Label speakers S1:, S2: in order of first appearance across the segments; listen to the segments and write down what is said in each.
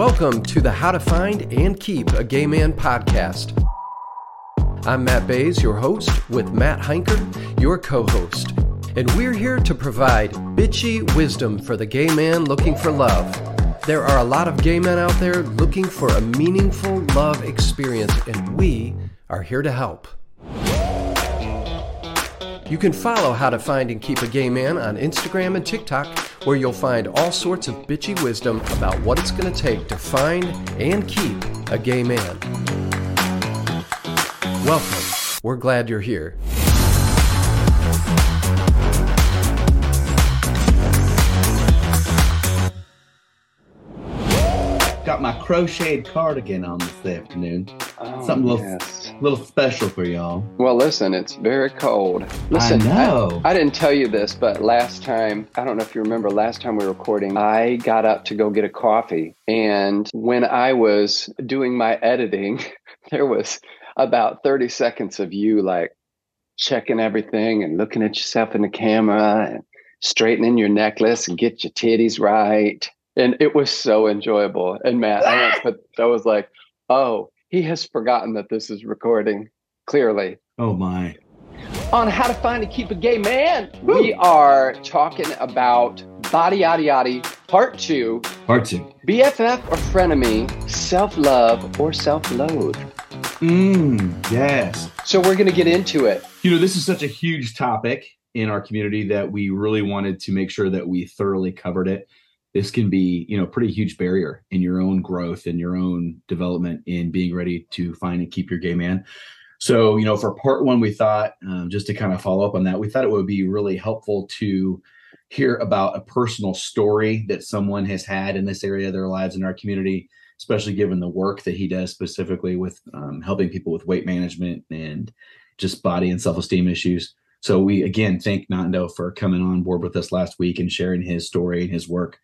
S1: Welcome to the How to Find and Keep a Gay Man podcast. I'm Matt Bays, your host, with Matt Heinker, your co host. And we're here to provide bitchy wisdom for the gay man looking for love. There are a lot of gay men out there looking for a meaningful love experience, and we are here to help. You can follow How to Find and Keep a Gay Man on Instagram and TikTok, where you'll find all sorts of bitchy wisdom about what it's going to take to find and keep a gay man. Welcome. We're glad you're here.
S2: Got my crocheted cardigan on this afternoon.
S3: Oh,
S2: Something a little,
S3: yes.
S2: little special for y'all.
S3: Well, listen, it's very cold. Listen,
S2: I know.
S3: I, didn't tell you this, but last time, I don't know if you remember, last time we were recording, I got up to go get a coffee. And when I was doing my editing, there was about 30 seconds of you like checking everything and looking at yourself in the camera and straightening your necklace and get your titties right. And it was so enjoyable. And Matt, I, went, but I was like, oh, he has forgotten that this is recording. Clearly,
S2: Oh my.
S3: on how to find and keep a gay man. We are talking about body-ody-ody part two,
S2: Part two.
S3: BFF or frenemy, self love or self loathe.
S2: Mmm, yes.
S3: So we're gonna get into it.
S2: You know, this is such a huge topic in our community that we really wanted to make sure that we thoroughly covered it. This can be, you know, pretty huge barrier in your own growth and your own development in being ready to find and keep your gay man. So, you know, for part one, we thought, um, just to kind of follow up on that, we thought it would be really helpful to hear about a personal story that someone has had in this area of their lives in our community, especially given the work that he does specifically with um, helping people with weight management and just body and self esteem issues. So, we again thank Nando for coming on board with us last week and sharing his story and his work.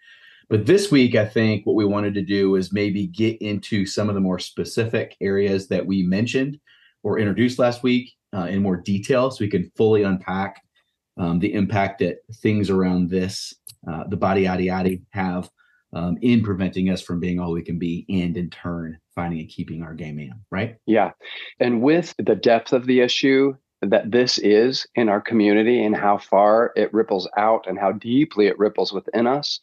S2: But this week, I think what we wanted to do is maybe get into some of the more specific areas that we mentioned or introduced last week uh, in more detail so we can fully unpack um, the impact that things around this, uh, the body-ody-ody, have um, in preventing us from being all we can be and in turn finding and keeping our gay man, right?
S3: Yeah. And with the depth of the issue that this is in our community and how far it ripples out and how deeply it ripples within us,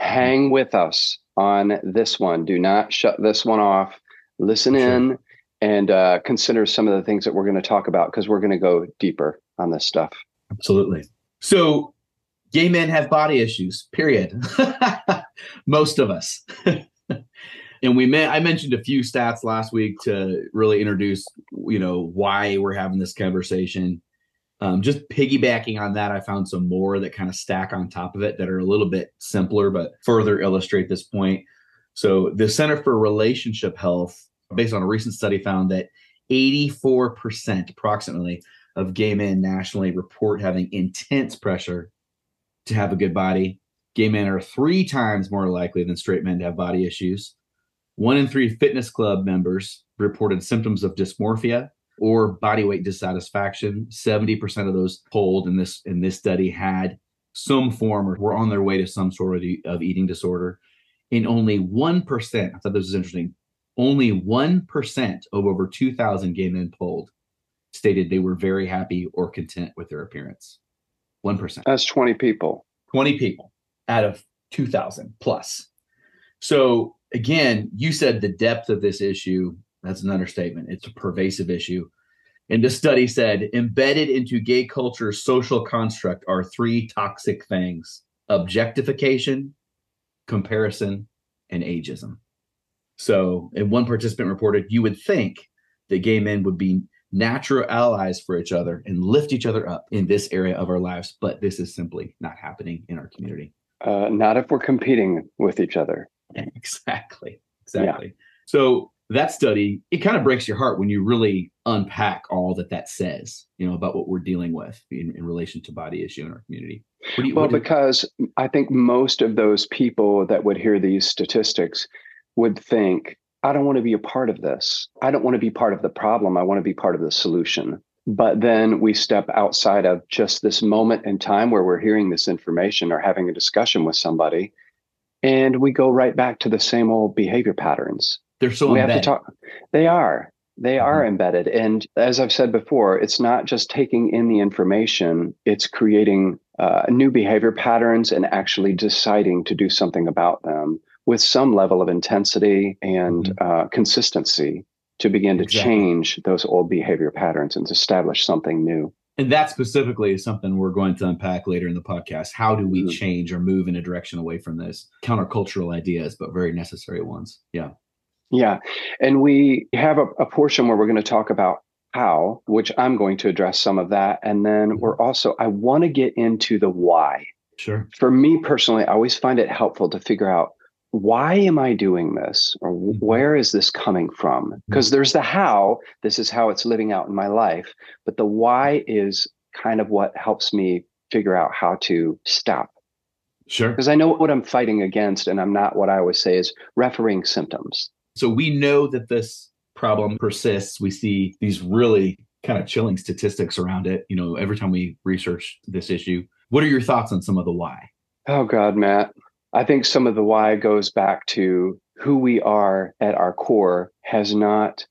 S3: hang with us on this one. Do not shut this one off. Listen
S2: Sure.
S3: in and uh, consider some of the things that we're going to talk about because we're going to go deeper on this stuff.
S2: Absolutely. So, gay men have body issues, period. Most of us. and we met, I mentioned a few stats last week to really introduce, you know, why we're having this conversation. Um, just piggybacking on that, I found some more that kind of stack on top of it that are a little bit simpler, but further illustrate this point. So, the Center for Relationship Health, based on a recent study, found that 84% approximately of gay men nationally report having intense pressure to have a good body. Gay men are three times more likely than straight men to have body issues. One in three fitness club members reported symptoms of dysmorphia or body weight dissatisfaction. 70% of those polled in this in this study had some form or were on their way to some sort of, of eating disorder. And only 1%, I thought this was interesting, only 1% of over 2,000 gay men polled stated they were very happy or content with their appearance. 1%.
S3: That's 20 people.
S2: 20 people out of 2,000 plus. So, again, you said the depth of this issue. That's an understatement. It's a pervasive issue. And this study said embedded into gay culture's social construct are three toxic things objectification, comparison, and ageism. So, and one participant reported, you would think that gay men would be natural allies for each other and lift each other up in this area of our lives, but this is simply not happening in our community.
S3: Uh, not if we're competing with each other.
S2: Exactly. Exactly. So that study, it kind of breaks your heart when you really unpack all that that says, you know, about what we're dealing with in, in relation to body issue in our community. You,
S3: Well, because I think most of those people that would hear these statistics would think, I don't want to be a part of this. I don't want to be part of the problem. I want to be part of the solution. But then we step outside of just this moment in time where we're hearing this information or having a discussion with somebody. and we go right back to the same old behavior patterns.
S2: They're so
S3: we
S2: embedded.
S3: have to talk. They are. They are mm-hmm. embedded. And as I've said before, it's not just taking in the information, it's creating uh, new behavior patterns and actually deciding to do something about them with some level of intensity and mm-hmm. uh, consistency to begin to exactly. change those old behavior patterns and to establish something new.
S2: And that specifically is something we're going to unpack later in the podcast. How do we mm-hmm. change or move in a direction away from this countercultural ideas, but very necessary ones? Yeah.
S3: Yeah. And we have a, a portion where we're going to talk about how, which I'm going to address some of that. And then mm-hmm. we're also, I want to get into the why.
S2: Sure.
S3: For me personally, I always find it helpful to figure out why am I doing this or mm-hmm. where is this coming from? Because mm-hmm. there's the how, this is how it's living out in my life, but the why is kind of what helps me figure out how to stop.
S2: Sure.
S3: Because I know what I'm fighting against, and I'm not what I always say is refereeing symptoms.
S2: So we know that this problem persists. We see these really kind of chilling statistics around it, you know, every time we research this issue. What are your thoughts on some of the why?
S3: Oh, God, Matt. I think some of the why goes back to who we are at our core has not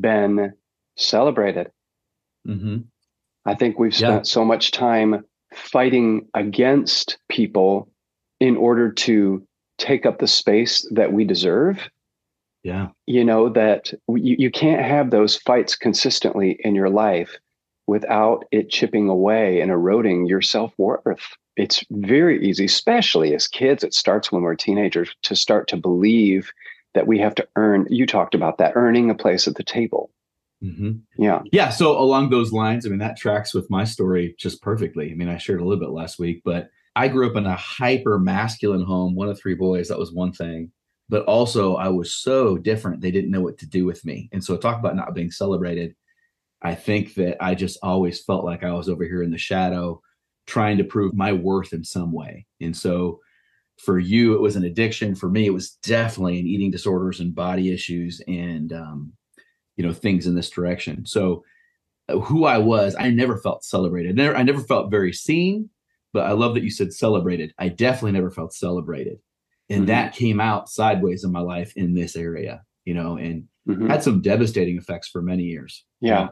S3: been celebrated. Mm-hmm. I think we've spent yeah. so much time fighting against people in order to take up the space that we deserve.
S2: Yeah.
S3: You know, that you, you can't have those fights consistently in your life without it chipping away and eroding your self worth it's very easy, especially as kids. It starts when we're teenagers to start to believe that we have to earn. You talked about that earning a place at the table. Mm-hmm. Yeah.
S2: Yeah. So along those lines, I mean, that tracks with my story just perfectly. I mean, I shared a little bit last week, but I grew up in a hyper masculine home, one of three boys. That was one thing. But also, I was so different. They didn't know what to do with me. And so, talk about not being celebrated. I think that I just always felt like I was over here in the shadow trying to prove my worth in some way. And so for you, it was an addiction. For me, it was definitely an eating disorders and body issues and, um, you know, things in this direction. So uh, who I was, I never felt celebrated. Never, I never felt very seen, but I love that you said celebrated. I definitely never felt celebrated. And mm-hmm. that came out sideways in my life in this area, you know, and mm-hmm. had some devastating effects for many years.
S3: Yeah.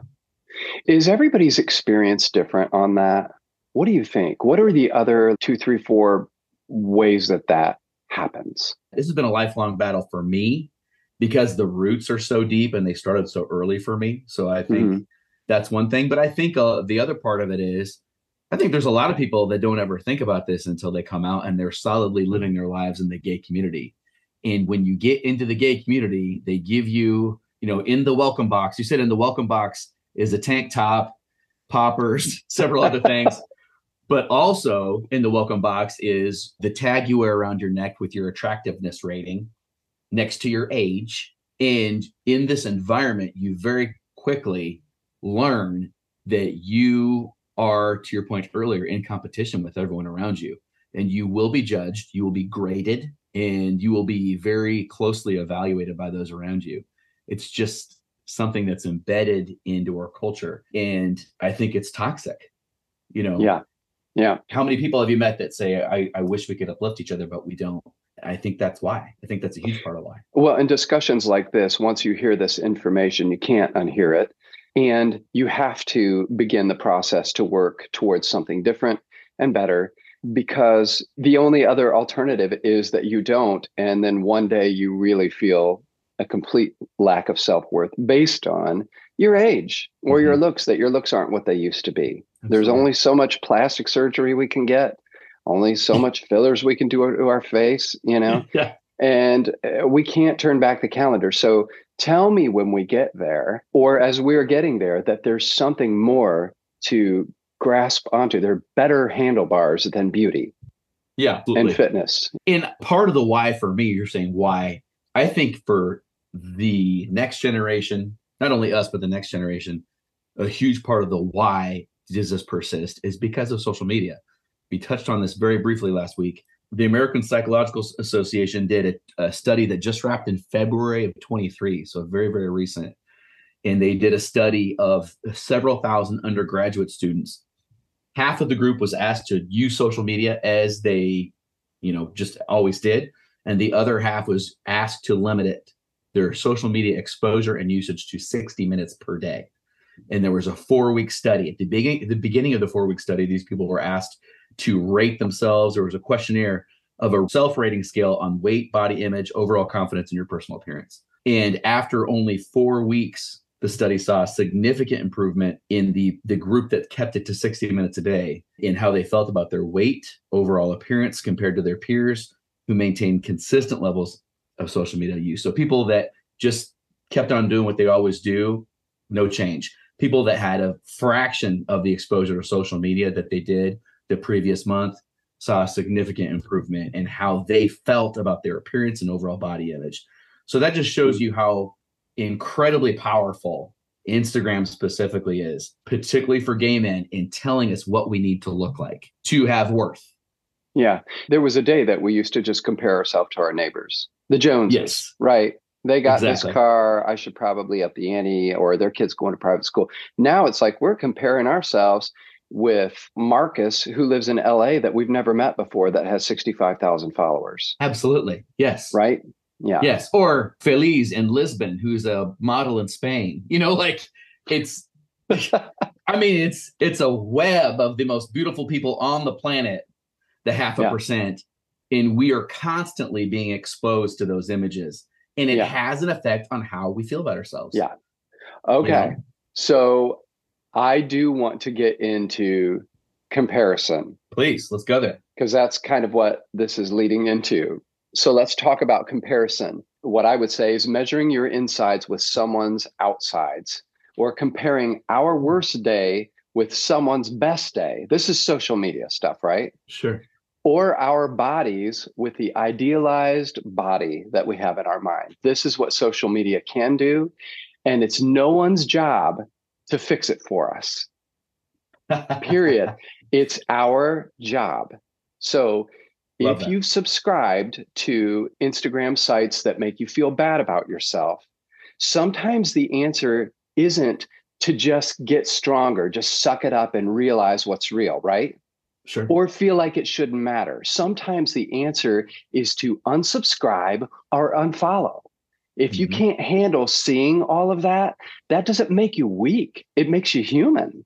S3: Is everybody's experience different on that? What do you think? What are the other two, three, four ways that that happens?
S2: This has been a lifelong battle for me because the roots are so deep and they started so early for me. So I think mm-hmm. that's one thing. But I think uh, the other part of it is I think there's a lot of people that don't ever think about this until they come out and they're solidly living their lives in the gay community. And when you get into the gay community, they give you, you know, in the welcome box, you said in the welcome box is a tank top, poppers, several other things. But also in the welcome box is the tag you wear around your neck with your attractiveness rating next to your age. And in this environment, you very quickly learn that you are, to your point earlier, in competition with everyone around you. And you will be judged, you will be graded, and you will be very closely evaluated by those around you. It's just something that's embedded into our culture. And I think it's toxic. You know,
S3: yeah. Yeah.
S2: How many people have you met that say, I, I wish we could uplift each other, but we don't? I think that's why. I think that's a huge part of why.
S3: Well, in discussions like this, once you hear this information, you can't unhear it. And you have to begin the process to work towards something different and better because the only other alternative is that you don't. And then one day you really feel a complete lack of self worth based on your age or mm-hmm. your looks, that your looks aren't what they used to be. There's only so much plastic surgery we can get, only so much fillers we can do to our face, you know?
S2: yeah.
S3: And uh, we can't turn back the calendar. So tell me when we get there, or as we're getting there, that there's something more to grasp onto. There are better handlebars than beauty.
S2: Yeah.
S3: Absolutely. And fitness.
S2: And part of the why for me, you're saying why, I think for the next generation, not only us, but the next generation, a huge part of the why does this persist is because of social media. We touched on this very briefly last week. The American Psychological Association did a, a study that just wrapped in February of 23, so very, very recent. And they did a study of several thousand undergraduate students. Half of the group was asked to use social media as they, you know, just always did. and the other half was asked to limit it their social media exposure and usage to 60 minutes per day. And there was a four week study. At the beginning, the beginning of the four week study, these people were asked to rate themselves. There was a questionnaire of a self rating scale on weight, body image, overall confidence, in your personal appearance. And after only four weeks, the study saw a significant improvement in the, the group that kept it to 60 minutes a day in how they felt about their weight, overall appearance compared to their peers who maintained consistent levels of social media use. So people that just kept on doing what they always do, no change. People that had a fraction of the exposure to social media that they did the previous month saw a significant improvement in how they felt about their appearance and overall body image. So that just shows you how incredibly powerful Instagram specifically is, particularly for gay men, in telling us what we need to look like to have worth.
S3: Yeah. There was a day that we used to just compare ourselves to our neighbors, the Joneses.
S2: Yes.
S3: Right. They got
S2: Exactly.
S3: this car. I should probably up the ante, or their kids going to private school. Now it's like we're comparing ourselves with Marcus, who lives in LA that we've never met before, that has 65,000 followers.
S2: Absolutely. Yes.
S3: Right. Yeah.
S2: Yes. Or Feliz in Lisbon, who's a model in Spain. You know, like it's I mean, it's it's a web of the most beautiful people on the planet, the half a
S3: Yeah.
S2: percent. And we are constantly being exposed to those images. And it
S3: Yeah.
S2: has an effect on how we feel about ourselves.
S3: Yeah. Okay.
S2: know?
S3: So I do want to get into comparison
S2: Please, let's go there.
S3: because that's kind of what this is leading into. So let's talk about comparison. What I would say is measuring your insides with someone's outsides or comparing our worst day with someone's best day. This is social media stuff, right?
S2: Sure.
S3: Or our bodies with the idealized body that we have in our mind. This is what social media can do. And it's no one's job to fix it for us period. it's our job. So
S2: Love
S3: if
S2: that.
S3: you've subscribed to Instagram sites that make you feel bad about yourself, sometimes the answer isn't to just get stronger, just suck it up and realize what's real, right?
S2: Sure.
S3: Or feel like it shouldn't matter. Sometimes the answer is to unsubscribe or unfollow. If you
S2: Mhm.
S3: can't handle seeing all of that, that doesn't make you weak. It makes you human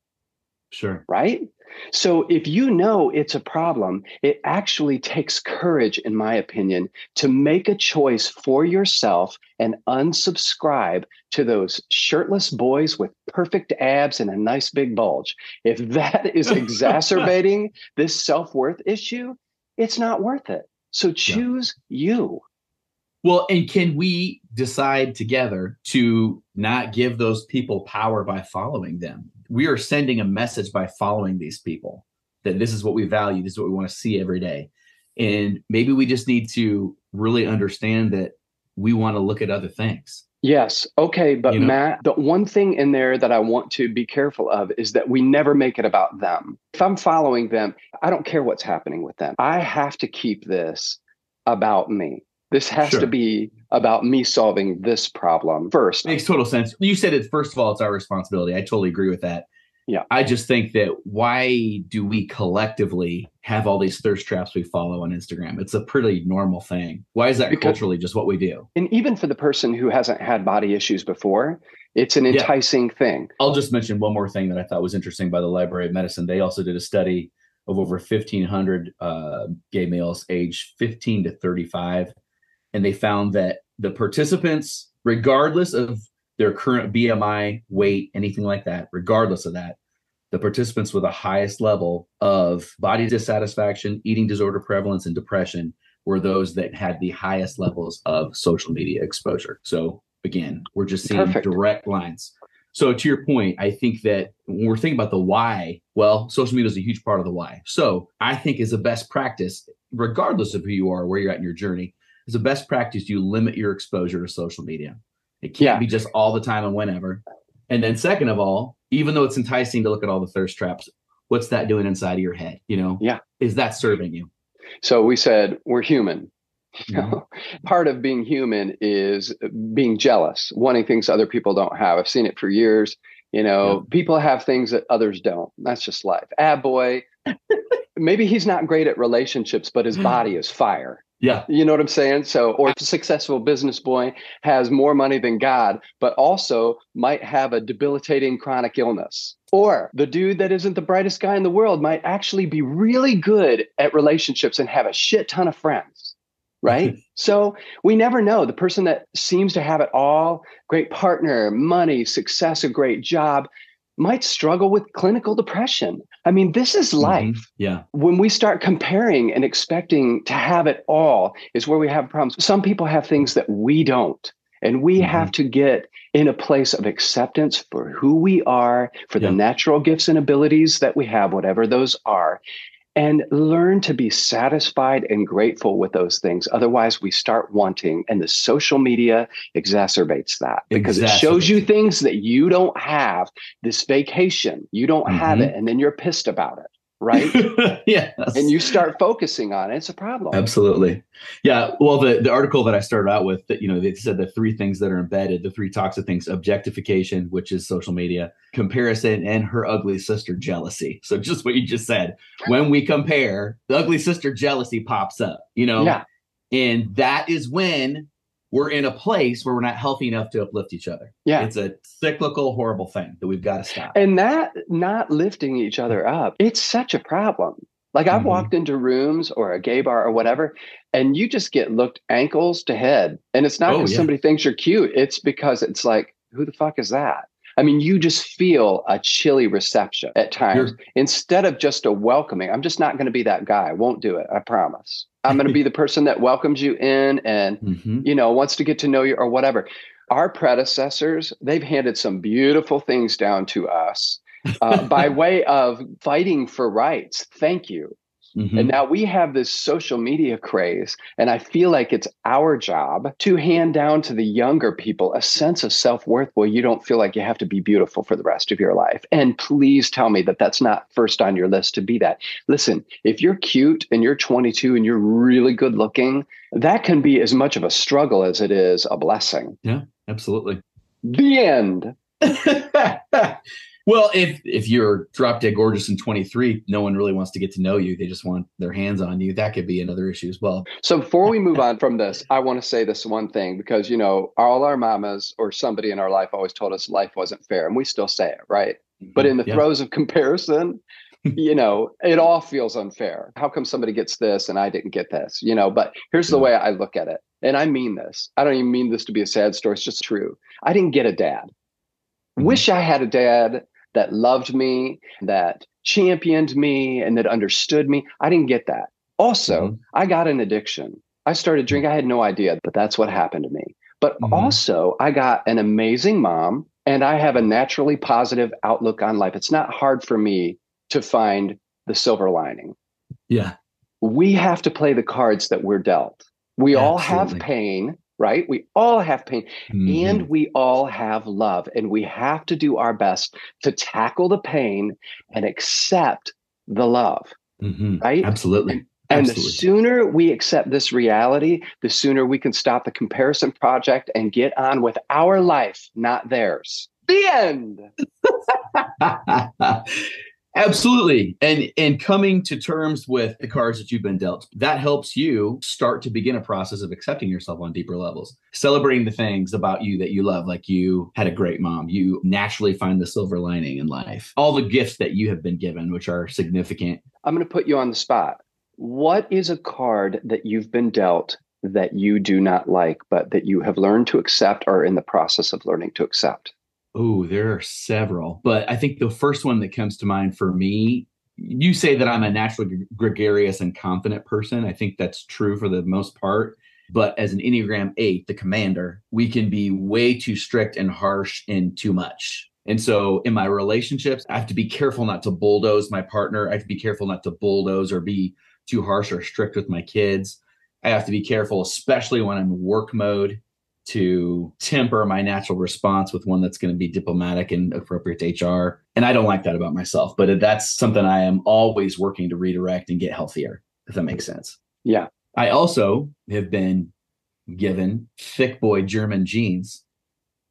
S2: Sure.
S3: right? So if you know it's a problem, it actually takes courage, in my opinion, to make a choice for yourself and unsubscribe to those shirtless boys with perfect abs and a nice big bulge. If that is exacerbating this self worth issue, it's not worth it. So choose you.
S2: Well, and can we decide together to not give those people power by following them? We are sending a message by following these people that this is what we value, this is what we want to see every day. And maybe we just need to really understand that we want to look at other things.
S3: Yes. Okay. But
S2: You know?
S3: Matt, the one thing in there that I want to be careful of is that we never make it about them. If I'm following them, I don't care what's happening with them. I have to keep this about me. This has
S2: Sure.
S3: to be about me solving this problem first.
S2: Makes total sense. You said it first of all, it's our responsibility. I totally agree with that.
S3: Yeah.
S2: I just think that why do we collectively have all these thirst traps we follow on Instagram? It's a pretty normal thing. Why is that
S3: Because-
S2: culturally just what we do?
S3: And even for the person who hasn't had body issues before, it's an
S2: Yeah.
S3: enticing thing.
S2: I'll just mention one more thing that I thought was interesting by the Library of Medicine. They also did a study of over 1,500 uh, gay males aged 15 to 35. And they found that the participants, regardless of their current BMI, weight, anything like that, regardless of that, the participants with the highest level of body dissatisfaction, eating disorder prevalence, and depression were those that had the highest levels of social media exposure. So again, we're just seeing
S3: Perfect.
S2: direct lines. So to your point, I think that when we're thinking about the why, well, social media is a huge part of the why. So I think is a best practice, regardless of who you are, where you're at in your journey, is a best practice you limit your exposure to social media. It can't
S3: Yeah.
S2: be just all the time and whenever. And then second of all, even though it's enticing to look at all the thirst traps, what's that doing inside of your head? You know,
S3: Yeah.
S2: is that serving you?
S3: So we said we're human. Part of being human is being jealous, wanting things other people don't have. I've seen it for years. You know, people have things that others don't. That's just life. Ah, boy, maybe he's not great at relationships, but his body is fire.
S2: Yeah.
S3: You know what I'm saying? So, or a successful business boy has more money than God, but also might have a debilitating chronic illness. Or the dude that isn't the brightest guy in the world might actually be really good at relationships and have a shit ton of friends. Right. so we never know. The person that seems to have it all great partner, money, success, a great job might struggle with clinical depression. I mean, this is
S2: Mm-hmm.
S3: life.
S2: Yeah.
S3: When we start comparing and expecting to have it all, is where we have problems. Some people have things that we don't. And we
S2: Mhm.
S3: have to get in a place of acceptance for who we are, for
S2: Yeah.
S3: the natural gifts and abilities that we have, whatever those are, and learn to be satisfied and grateful with those things. Otherwise, we start wanting, and the social media exacerbates that because it shows you things that you don't have. This vacation, you don't have
S2: Mhm.
S3: it, and then you're pissed about it, right?
S2: yeah.
S3: and you start focusing on it. It's a problem.
S2: Absolutely. Yeah. Well, the, the article that I started out with that, you know, they said the three things that are embedded, the three toxic things, objectification, which is social media, comparison, and her ugly sister jealousy. So just what you just said, when we compare, the ugly sister jealousy pops up, you know,
S3: Yeah.
S2: and that is when we're in a place where we're not healthy enough to uplift each other.
S3: Yeah.
S2: It's a cyclical, horrible thing that we've got to stop.
S3: And that not lifting each other up, it's such a problem. Like I've
S2: Mhm.
S3: walked into rooms or a gay bar or whatever, and you just get looked ankles to head. And it's not
S2: Oh,
S3: because
S2: yeah.
S3: somebody thinks you're cute, it's because it's like, who the fuck is that? I mean, you just feel a chilly reception at times
S2: You're-
S3: instead of just a welcoming. I'm just not going to be that guy. I won't do it. I promise. I'm going to be the person that welcomes you in and
S2: Mhm.
S3: you know, wants to get to know you or whatever. Our predecessors, they've handed some beautiful things down to us uh, by way of fighting for rights. Thank you.
S2: Mhm.
S3: And now we have this social media craze, and I feel like it's our job to hand down to the younger people a sense of self worth where you don't feel like you have to be beautiful for the rest of your life. And please tell me that that's not first on your list to be that. Listen, if you're cute and you're 22 and you're really good looking, that can be as much of a struggle as it is a blessing.
S2: Yeah, absolutely.
S3: The end.
S2: well, if if you're drop dead gorgeous in 23, no one really wants to get to know you. They just want their hands on you. That could be another issue as well.
S3: So before we move on from this, I want to say this one thing because you know all our mamas or somebody in our life always told us life wasn't fair, and we still say it, right? But in the
S2: Yeah.
S3: throes of comparison, you know, it all feels unfair. How come somebody gets this and I didn't get this? You know, but here's the way I look at it. And I mean this. I don't even mean this to be a sad story. It's just true. I didn't get a dad.
S2: Mhm.
S3: Wish I had a dad that loved me, that championed me, and that understood me. I didn't get that. Also,
S2: Mhm.
S3: I got an addiction. I started drinking. I had no idea, but that's what happened to me. But
S2: Mhm.
S3: also, I got an amazing mom and I have a naturally positive outlook on life. It's not hard for me to find the silver lining.
S2: Yeah.
S3: We have to play the cards that we're dealt. We all have pain, right? We all have pain
S2: Mhm.
S3: and we all have love. And we have to do our best to tackle the pain and accept the love,
S2: Mhm.
S3: right?
S2: Absolutely.
S3: And the
S2: Absolutely.
S3: sooner we accept this reality, the sooner we can stop the comparison project and get on with our life, not theirs. The end.
S2: Absolutely. And and coming to terms with the cards that you've been dealt, that helps you start to begin a process of accepting yourself on deeper levels. Celebrating the things about you that you love, like you had a great mom. You naturally find the silver lining in life. All the gifts that you have been given, which are significant.
S3: I'm going to put you on the spot. What is a card that you've been dealt that you do not like, but that you have learned to accept or in the process of learning to accept?
S2: Oh, there are several. But I think the first one that comes to mind for me, you say that I'm a naturally gregarious and confident person. I think that's true for the most part. But as an Enneagram 8, the commander, we can be way too strict and harsh and too much. And so in my relationships, I have to be careful not to bulldoze my partner. I have to be careful not to bulldoze or be too harsh or strict with my kids. I have to be careful, especially when I'm work mode, to temper my natural response with one that's going to be diplomatic and appropriate to HR. And I don't like that about myself, but that's something I am always working to redirect and get healthier, if that makes sense.
S3: Yeah.
S2: I also have been given thick boy German genes,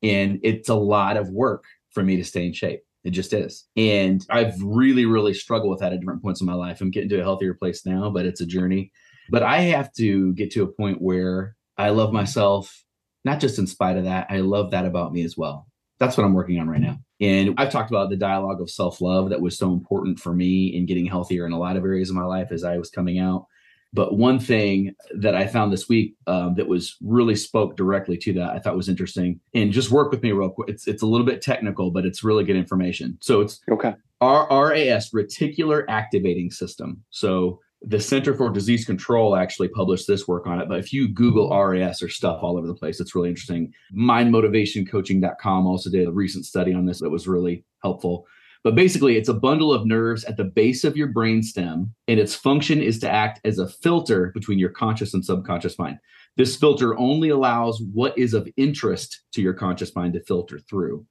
S2: and it's a lot of work for me to stay in shape. It just is. And I've really, really struggled with that at different points in my life. I'm getting to a healthier place now, but it's a journey. But I have to get to a point where I love myself, not just in spite of that, I love that about me as well. That's what I'm working on right now. And I've talked about the dialogue of self love that was so important for me in getting healthier in a lot of areas of my life as I was coming out. But one thing that I found this week um, that was really spoke directly to that I thought was interesting, and just work with me real quick. It's it's a little bit technical, but it's really good information. So it's
S3: okay.
S2: R- RAS, reticular activating system. So the Center for Disease Control actually published this work on it. But if you Google RAS or stuff all over the place, it's really interesting. MindMotivationCoaching.com also did a recent study on this that was really helpful. But basically, it's a bundle of nerves at the base of your brainstem, and its function is to act as a filter between your conscious and subconscious mind. This filter only allows what is of interest to your conscious mind to filter through.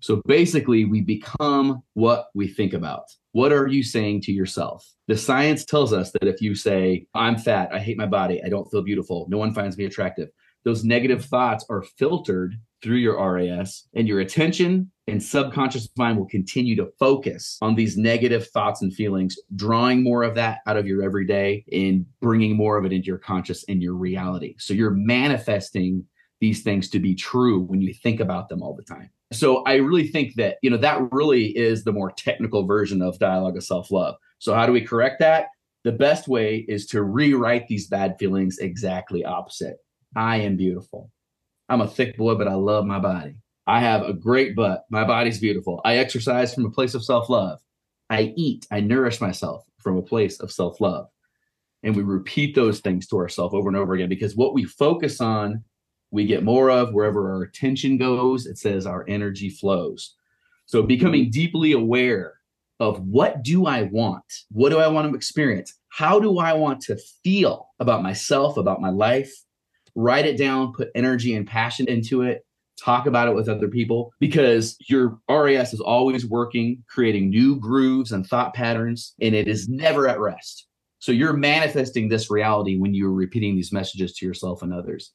S2: So basically, we become what we think about. What are you saying to yourself? The science tells us that if you say, I'm fat, I hate my body, I don't feel beautiful, no one finds me attractive, those negative thoughts are filtered through your RAS, and your attention and subconscious mind will continue to focus on these negative thoughts and feelings, drawing more of that out of your everyday and bringing more of it into your conscious and your reality. So you're manifesting these things to be true when you think about them all the time. So I really think that, you know, that really is the more technical version of dialogue of self-love. So how do we correct that? The best way is to rewrite these bad feelings exactly opposite. I am beautiful. I'm a thick boy, but I love my body. I have a great butt. My body's beautiful. I exercise from a place of self-love. I eat, I nourish myself from a place of self-love. And we repeat those things to ourselves over and over again because what we focus on we get more of wherever our attention goes. It says our energy flows. So becoming deeply aware of what do i want? What do i want to experience? How do i want to feel about myself about my life? Write it down put energy and passion into it. Talk about it with other people because your RAS is always working creating new grooves and thought patterns and it is never at rest. So you're manifesting this reality when you're repeating these messages to yourself and others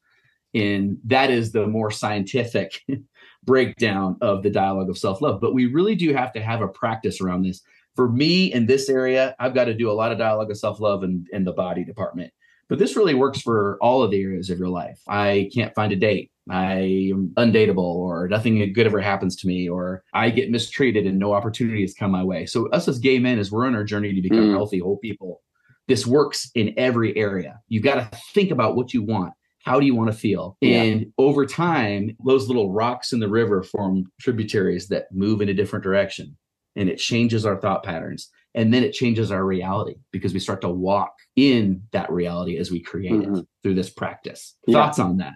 S2: and that is the more scientific breakdown of the dialogue of self-love. But we really do have to have a practice around this. For me in this area i've got to do a lot of dialogue of self-love in, in the body department. But this really works for all of the areas of your life. I can't find a date. I am undateable or nothing good ever happens to me or i get mistreated and no opportunities come my way. So us as gay men as we're on our journey to become mm. healthy whole people this works in every area. You've got to think about what you want how do you want to feel? Yeah. And over time, those little rocks in the river form tributaries that move in a different direction. And it changes our thought patterns. And then it changes our reality because we start to walk in that reality as we create mm-hmm. it through this practice. Yeah. Thoughts on that?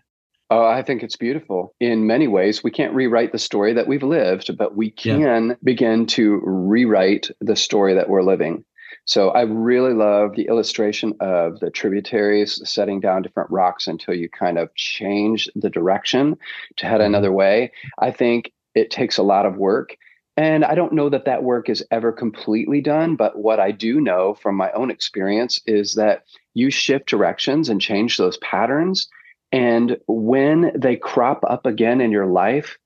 S3: Oh, I think it's beautiful. In many ways, we can't rewrite the story that we've lived, but we can yeah. begin to rewrite the story that we're living. So I really love the illustration of the tributaries setting down different rocks until you kind of change the direction to head mm-hmm. another way. I think it takes a lot of work. And I don't know that that work is ever completely done, but what I do know from my own experience is that you shift directions and change those patterns. And when they crop up again in your life,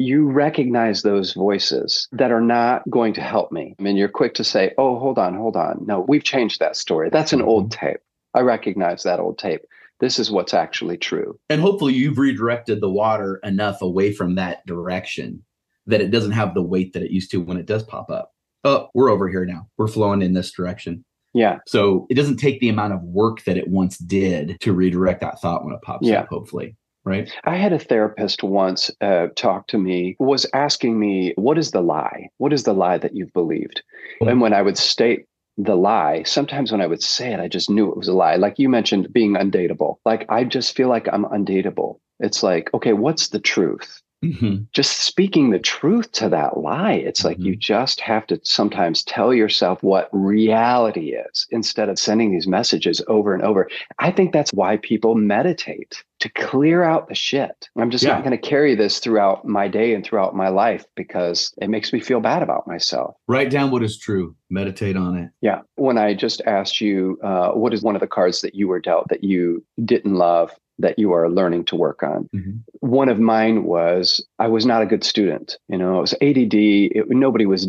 S3: you recognize those voices that are not going to help me. I mean, you're quick to say, oh, hold on, hold on. No, we've changed that story. That's an old mm-hmm. tape. I recognize that old tape. This is what's actually true.
S2: And hopefully you've redirected the water enough away from that direction that it doesn't have the weight that it used to when it does pop up. Oh, we're over here now. We're flowing in this direction.
S3: Yeah.
S2: So it doesn't take the amount of work that it once did to redirect that thought when it pops yeah. up, hopefully right?
S3: I had a therapist once uh, talk to me, was asking me, What is the lie? What is the lie that you've believed? Mm-hmm. And when I would state the lie, sometimes when I would say it, I just knew it was a lie. Like you mentioned, being undateable. Like I just feel like I'm undateable. It's like, okay, what's the truth? Mm-hmm. Just speaking the truth to that lie. It's mm-hmm. like you mm-hmm. just have to sometimes tell yourself what reality is instead of sending these messages over and over. I think that's why people meditate to clear out the shit. I'm just yeah. not going to carry this throughout my day and throughout my life because it makes me feel bad about myself.
S2: Write down what is true, meditate on it.
S3: Yeah. When I just asked you, uh, what is one of the cards that you were dealt that you didn't love? That you are learning to work on. Mm-hmm. One of mine was I was not a good student. You know, it was ADD. It, nobody was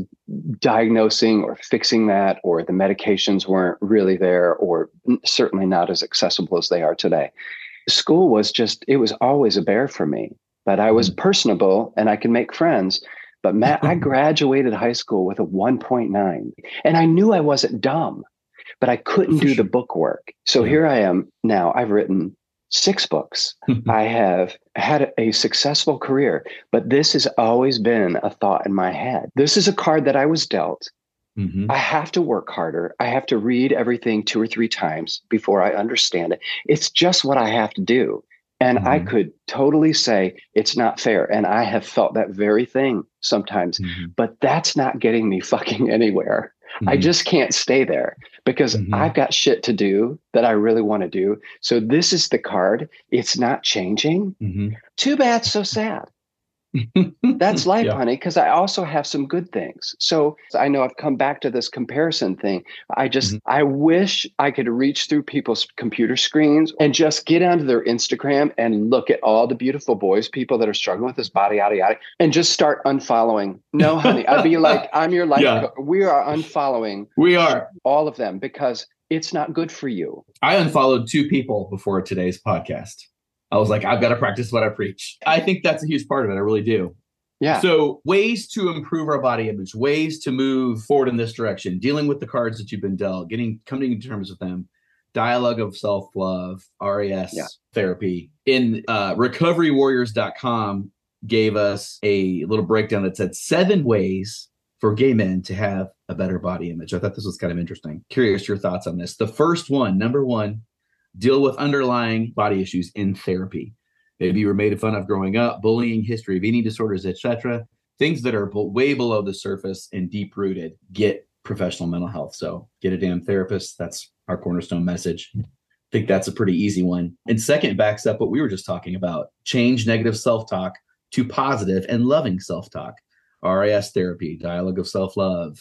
S3: diagnosing or fixing that, or the medications weren't really there, or certainly not as accessible as they are today. School was just, it was always a bear for me, but I was mm-hmm. personable and I could make friends. But Matt, I graduated high school with a 1.9 and I knew I wasn't dumb but I couldn't do the book work. So yeah. here I am now. I've written six books. I have had a successful career, but this has always been a thought in my head. This is a card that I was dealt. Mm-hmm. I have to work harder. I have to read everything two or three times before I understand it. It's just what I have to do. And mm-hmm. I could totally say it's not fair. And I have felt that very thing sometimes, mm-hmm. but that's not getting me fucking anywhere. Mm-hmm. I just can't stay there because mm-hmm. I've got shit to do that I really want to do. So this is the card. It's not changing. Mm-hmm. Too bad, so sad. That's life, yeah. honey, because I also have some good things. So I know I've come back to this comparison thing. I just, mm-hmm. I wish I could reach through people's computer screens and just get onto their Instagram and look at all the beautiful boys, people that are struggling with this body, yada, yada, and just start unfollowing. No, honey, I'd be like, I'm your life. Yeah. We are unfollowing.
S2: We are.
S3: All of them because it's not good for you.
S2: I unfollowed two people before today's podcast. I was like, I've got to practice what I preach. I think that's a huge part of it. I really do.
S3: Yeah.
S2: So, ways to improve our body image, ways to move forward in this direction, dealing with the cards that you've been dealt, getting coming to terms with them, dialogue of self love, RAS yeah. therapy. In uh, recoverywarriors.com gave us a little breakdown that said seven ways for gay men to have a better body image. I thought this was kind of interesting. Curious your thoughts on this. The first one, number one, deal with underlying body issues in therapy. Maybe you were made fun of growing up, bullying, history of eating disorders, etc. Things that are way below the surface and deep rooted. Get professional mental health. So get a damn therapist. That's our cornerstone message. I think that's a pretty easy one. And second, backs up what we were just talking about change negative self talk to positive and loving self talk. RAS therapy, dialogue of self love.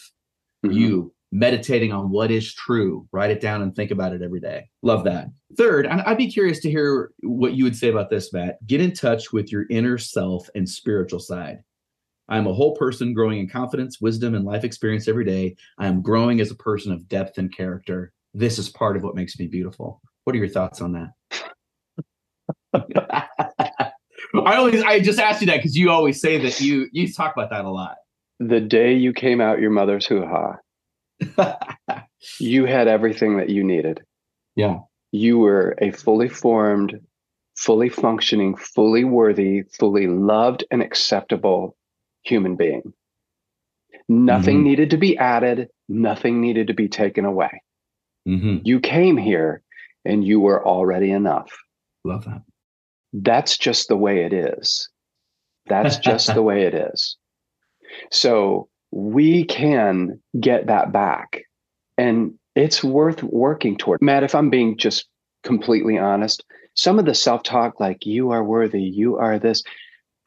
S2: Mm-hmm. You meditating on what is true. Write it down and think about it every day. Love that. Third, I'd be curious to hear what you would say about this, Matt. Get in touch with your inner self and spiritual side. I am a whole person growing in confidence, wisdom, and life experience every day. I am growing as a person of depth and character. This is part of what makes me beautiful. What are your thoughts on that? I always I just asked you that because you always say that you you talk about that a lot.
S3: The day you came out your mother's hoo ha, you had everything that you needed.
S2: Yeah.
S3: You were a fully formed, fully functioning, fully worthy, fully loved and acceptable human being. Nothing mm-hmm. needed to be added, nothing needed to be taken away. Mm-hmm. You came here and you were already enough.
S2: Love that.
S3: That's just the way it is. That's just the way it is. So we can get that back. And it's worth working toward. Matt, if I'm being just completely honest, some of the self talk, like you are worthy, you are this,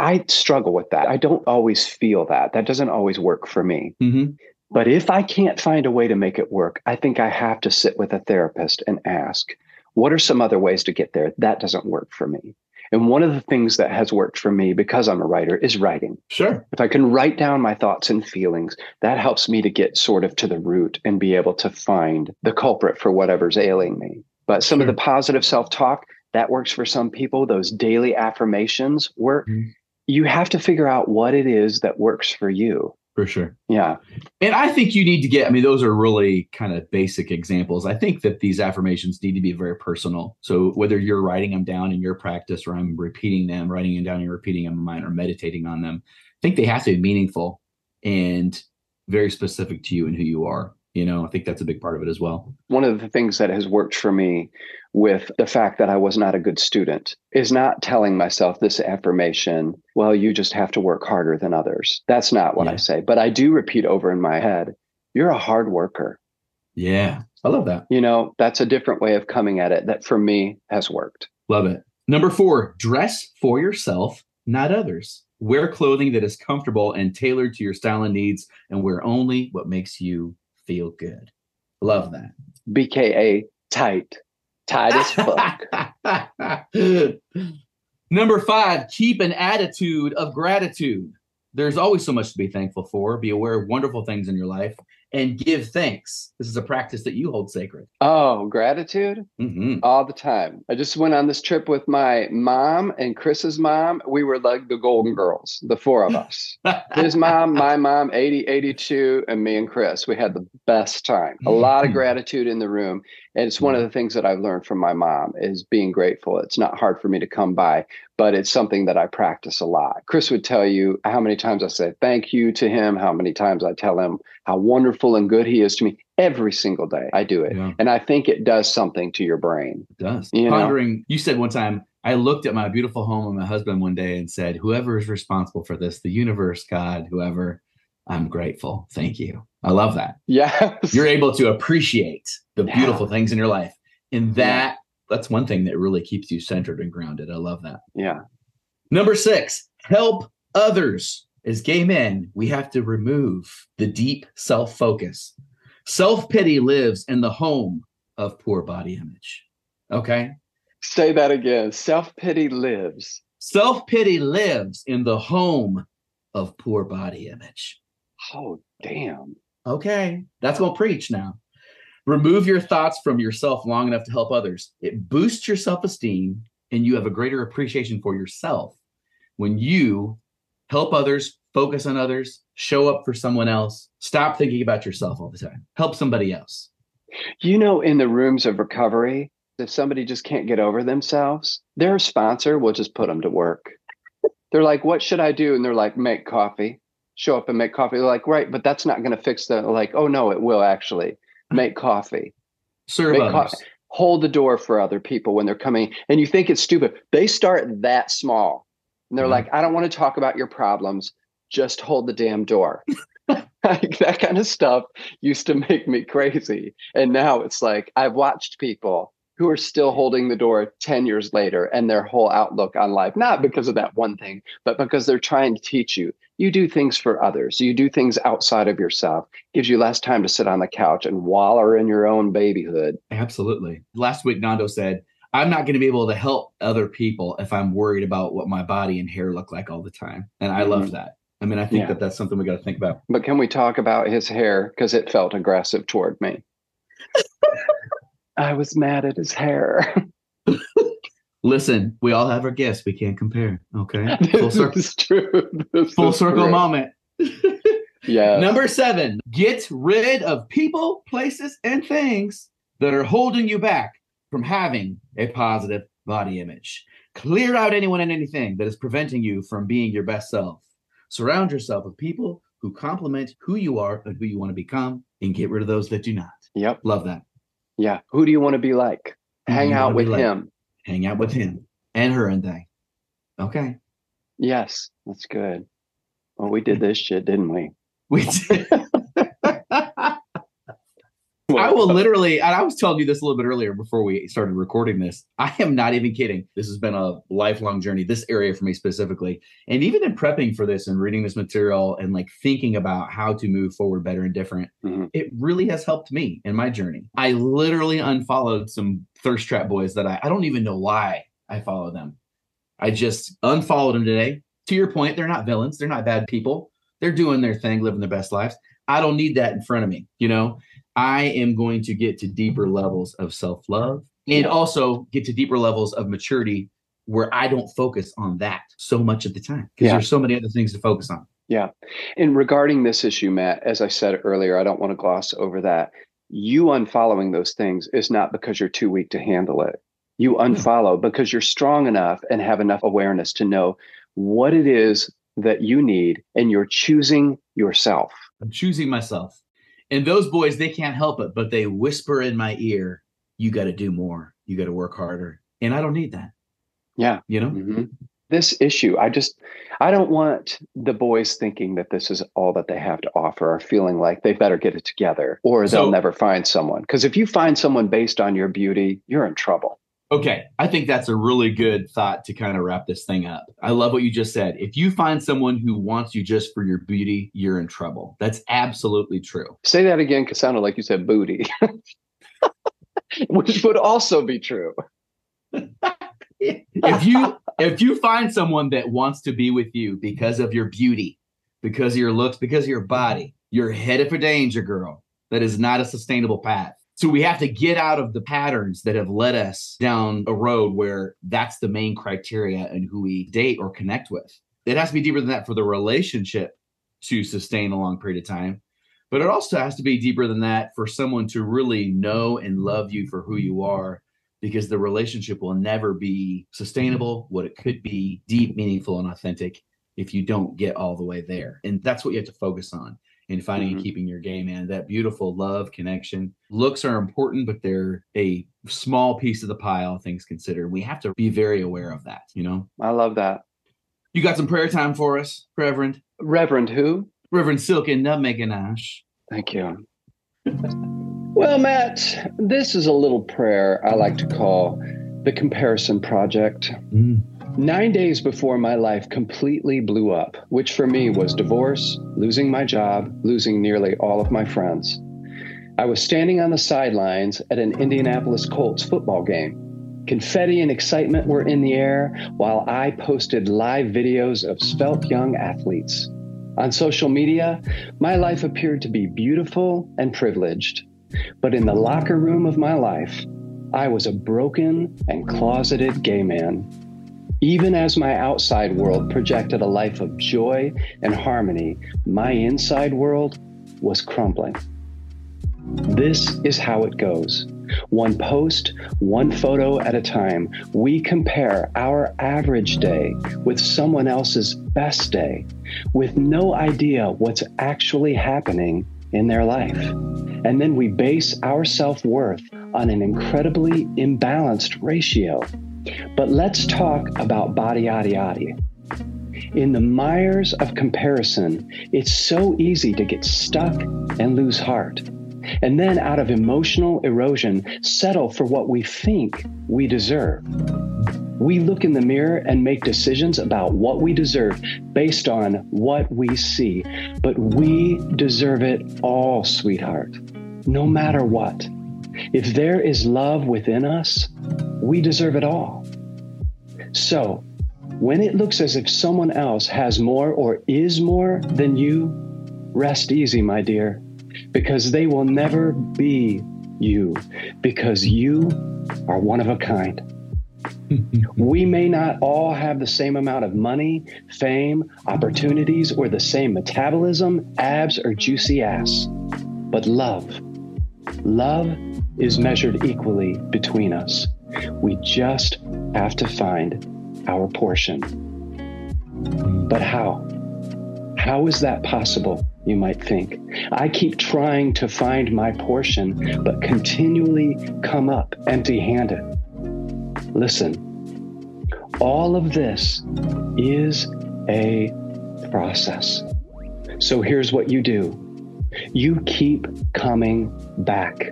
S3: I struggle with that. I don't always feel that. That doesn't always work for me. Mm-hmm. But if I can't find a way to make it work, I think I have to sit with a therapist and ask, what are some other ways to get there? That doesn't work for me. And one of the things that has worked for me because I'm a writer is writing.
S2: Sure.
S3: If I can write down my thoughts and feelings, that helps me to get sort of to the root and be able to find the culprit for whatever's ailing me. But some sure. of the positive self talk, that works for some people. Those daily affirmations work. Mm-hmm. You have to figure out what it is that works for you
S2: for sure.
S3: Yeah.
S2: And I think you need to get, I mean, those are really kind of basic examples. I think that these affirmations need to be very personal. So whether you're writing them down in your practice or I'm repeating them, writing them down and repeating them in mine or meditating on them, I think they have to be meaningful and very specific to you and who you are. You know, I think that's a big part of it as well.
S3: One of the things that has worked for me with the fact that I was not a good student is not telling myself this affirmation, well, you just have to work harder than others. That's not what yeah. I say. But I do repeat over in my head, you're a hard worker.
S2: Yeah. I love that.
S3: You know, that's a different way of coming at it that for me has worked.
S2: Love it. Number four, dress for yourself, not others. Wear clothing that is comfortable and tailored to your style and needs, and wear only what makes you feel good. Love that.
S3: BKA tight Tight as fuck.
S2: Number five, keep an attitude of gratitude. There's always so much to be thankful for. Be aware of wonderful things in your life and give thanks. This is a practice that you hold sacred.
S3: oh, gratitude
S2: Mhm.
S3: all the time. I just went on this trip with my mom and Chris's mom. We were like the Golden Girls, the four of us. His mom, my mom, 80, 82, and me and Chris. We had the best time. A lot of gratitude in the room. And it's one of mm-hmm. the things that I've learned from my mom is being grateful. It's not hard for me to come by, but it's something that I practice a lot. Chris would tell you how many times I say thank you to him, how many times I tell him how wonderful and good he is to me. Every single day I do it.
S2: Yeah.
S3: And I think it does something to your brain.
S2: It does.
S3: You know?
S2: Pondering, you said one time, I looked at my beautiful home and my husband one day and said, Whoever is responsible for this, the universe, God, whoever, I'm grateful. Thank you. I love that.
S3: Yeah.
S2: You're able to appreciate the
S3: Yeah.
S2: beautiful things in your life. And that, that's one thing that really keeps you centered and grounded. I love that.
S3: yeah.
S2: Number six, help others. As gay men, we have to remove the deep self focus. Self pity lives in the home of poor body image. Okay.
S3: Say that again. Self pity lives.
S2: Self pity lives in the home of poor body image.
S3: Oh, damn.
S2: Okay. That's going to preach now. Remove your thoughts from yourself long enough to help others. It boosts your self esteem and you have a greater appreciation for yourself when you help others, focus on others, show up for someone else. Stop thinking about yourself all the time. Help somebody else.
S3: You know, in the rooms of recovery, if somebody just can't get over themselves, their sponsor will just put them to work. They're like, what should I do? And they're like, make coffee. Show up and make coffee. They're like, right, but that's not going to fix the, like, oh no, it will actually. Make coffee.
S2: Serve
S3: Make co- hold the door for other people when they're coming and you think it's stupid they start that small and they're
S2: Mhm.
S3: like i don't want to talk about your problems just hold the damn door like that kind of stuff used to make me crazy and now it's like i've watched people who are still holding the door 10 years later and their whole outlook on life not because of that one thing but because they're trying to teach you you do things for others you do things outside of yourself gives you less time to sit on the couch and waller in your own babyhood
S2: Absolutely. Last week, Nando said, I'm not going to be able to help other people if I'm worried about what my body and hair look like all the time. And I love
S3: Mhm.
S2: that. I mean, I think
S3: Yeah.
S2: that that's something we got to think about.
S3: But can we talk about his hair? Because it felt aggressive toward me. I was mad at his hair.
S2: Listen, we all have our gifts. We can't compare. Okay. Full circle,
S3: true. This
S2: full circle
S3: true.
S2: moment.
S3: Yeah.
S2: Number seven, get rid of people, places, and things that are holding you back from having a positive body image. Clear out anyone and anything that is preventing you from being your best self. Surround yourself with people who complement who you are and who you want to become, and get rid of those that do not.
S3: Yep.
S2: Love that.
S3: Yeah. Who do you want to be like? Hang out with
S2: like?
S3: him.
S2: Hang out with him and her and they. Okay.
S3: Yes. That's good. Well, we did this shit, didn't we?
S2: We did. Will literally, and I was telling you this a little bit earlier before we started recording this. I am not even kidding. This has been a lifelong journey, this area for me specifically. And even in prepping for this and reading this material and like thinking about how to move forward better and different,
S3: Mhm.
S2: it really has helped me in my journey. I literally unfollowed some thirst trap boys that I, I don't even know why I follow them. I just unfollowed them today. To your point, they're not villains, they're not bad people. They're doing their thing, living their best lives. I don't need that in front of me. You know, I am going to get to deeper levels of self love and also get to deeper levels of maturity where I don't focus on that so much of the time because
S3: Yeah.
S2: there's so many other things to focus on.
S3: Yeah. And regarding this issue, Matt, as I said earlier, I don't want to gloss over that. You unfollowing those things is not because you're too weak to handle it. You unfollow because you're strong enough and have enough awareness to know what it is that you need, and you're choosing yourself.
S2: I'm choosing myself. And those boys, they can't help it, but they whisper in my ear, you got to do more. You got to work harder. And I don't need that.
S3: Yeah.
S2: You know?
S3: Mhm. This issue, I just, I don't want the boys thinking that this is all that they have to offer or feeling like they better get it together or they'll never find someone. Because if you find someone based on your beauty, you're in trouble.
S2: Okay. I think that's a really good thought to kind of wrap this thing up. I love what you just said. If you find someone who wants you just for your beauty, you're in trouble. That's absolutely true.
S3: Say that again because it sounded like you said booty. which would also be true.
S2: if you if you find someone that wants to be with you because of your beauty, because of your looks, because of your body, you're headed for danger, girl. That is not a sustainable path. So we have to get out of the patterns that have led us down a road where that's the main criteria and who we date or connect with. It has to be deeper than that for the relationship to sustain a long period of time. But it also has to be deeper than that for someone to really know and love you for who you are, because the relationship will never be sustainable, what it could be, deep, meaningful, and authentic if you don't get all the way there. And that's what you have to focus on in finding mm-hmm. and keeping your gay man. That beautiful love connection. Looks are important but they're a small piece of the pile things considered. We have to be very aware of that you know?
S3: I love that.
S2: You got some prayer time for us reverend?
S3: Reverend who?
S2: Reverend silken nutmeg ganache
S3: thank you. Well matt this is a little prayer i like to call the comparison project mm. Nine days before my life completely blew up, which for me was divorce, losing my job, losing nearly all of my friends. I was standing on the sidelines at an Indianapolis Colts football game. Confetti and excitement were in the air while I posted live videos of svelte young athletes. On social media, my life appeared to be beautiful and privileged. But in the locker room of my life, I was a broken and closeted gay man even as my outside world projected a life of joy and harmony, my inside world was crumbling. This is how it goes. One post, one photo at a time, we compare our average day with someone else's best day with no idea what's actually happening in their life. And then we base our self worth on an incredibly imbalanced ratio. But let's talk about body-ody-ody. In the mires of comparison, it's so easy to get stuck and lose heart. And then, out of emotional erosion, settle for what we think we deserve. We look in the mirror and make decisions about what we deserve based on what we see. But we deserve it all, sweetheart, no matter what. If there is love within us, we deserve it all. So, when it looks as if someone else has more or is more than you, rest easy, my dear, because they will never be you, because you are one of a kind. we may not all have the same amount of money, fame, opportunities, or the same metabolism, abs, or juicy ass, but love. Love is measured equally between us. We just have to find our portion. But how? How is that possible, you might think? I keep trying to find my portion, but continually come up empty handed. Listen, all of this is a process. So here's what you do you keep coming back.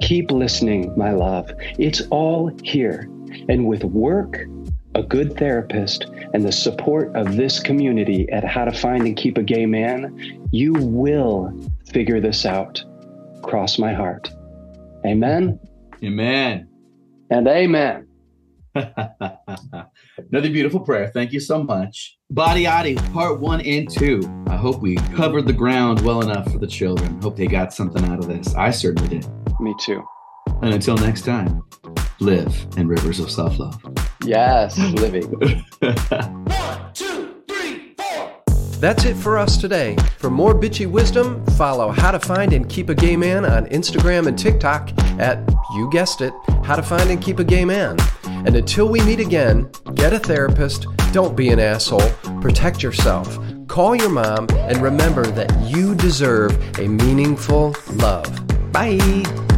S3: Keep listening, my love. It's all here. And with work, a good therapist, and the support of this community at How to Find and Keep a Gay Man, you will figure this out. Cross my heart. Amen.
S2: Amen.
S3: And amen.
S2: Another beautiful prayer. Thank you so much. Body Adi, part one and two. I hope we covered the ground well enough for the children. Hope they got something out of this. I certainly did.
S3: Me too.
S2: And until next time, live in rivers of self love.
S3: Yes, living.
S1: One, two, three, four. That's it for us today. For more bitchy wisdom, follow How to Find and Keep a Gay Man on Instagram and TikTok at, you guessed it, How to Find and Keep a Gay Man. And until we meet again, get a therapist, don't be an asshole, protect yourself, call your mom, and remember that you deserve a meaningful love. Bye.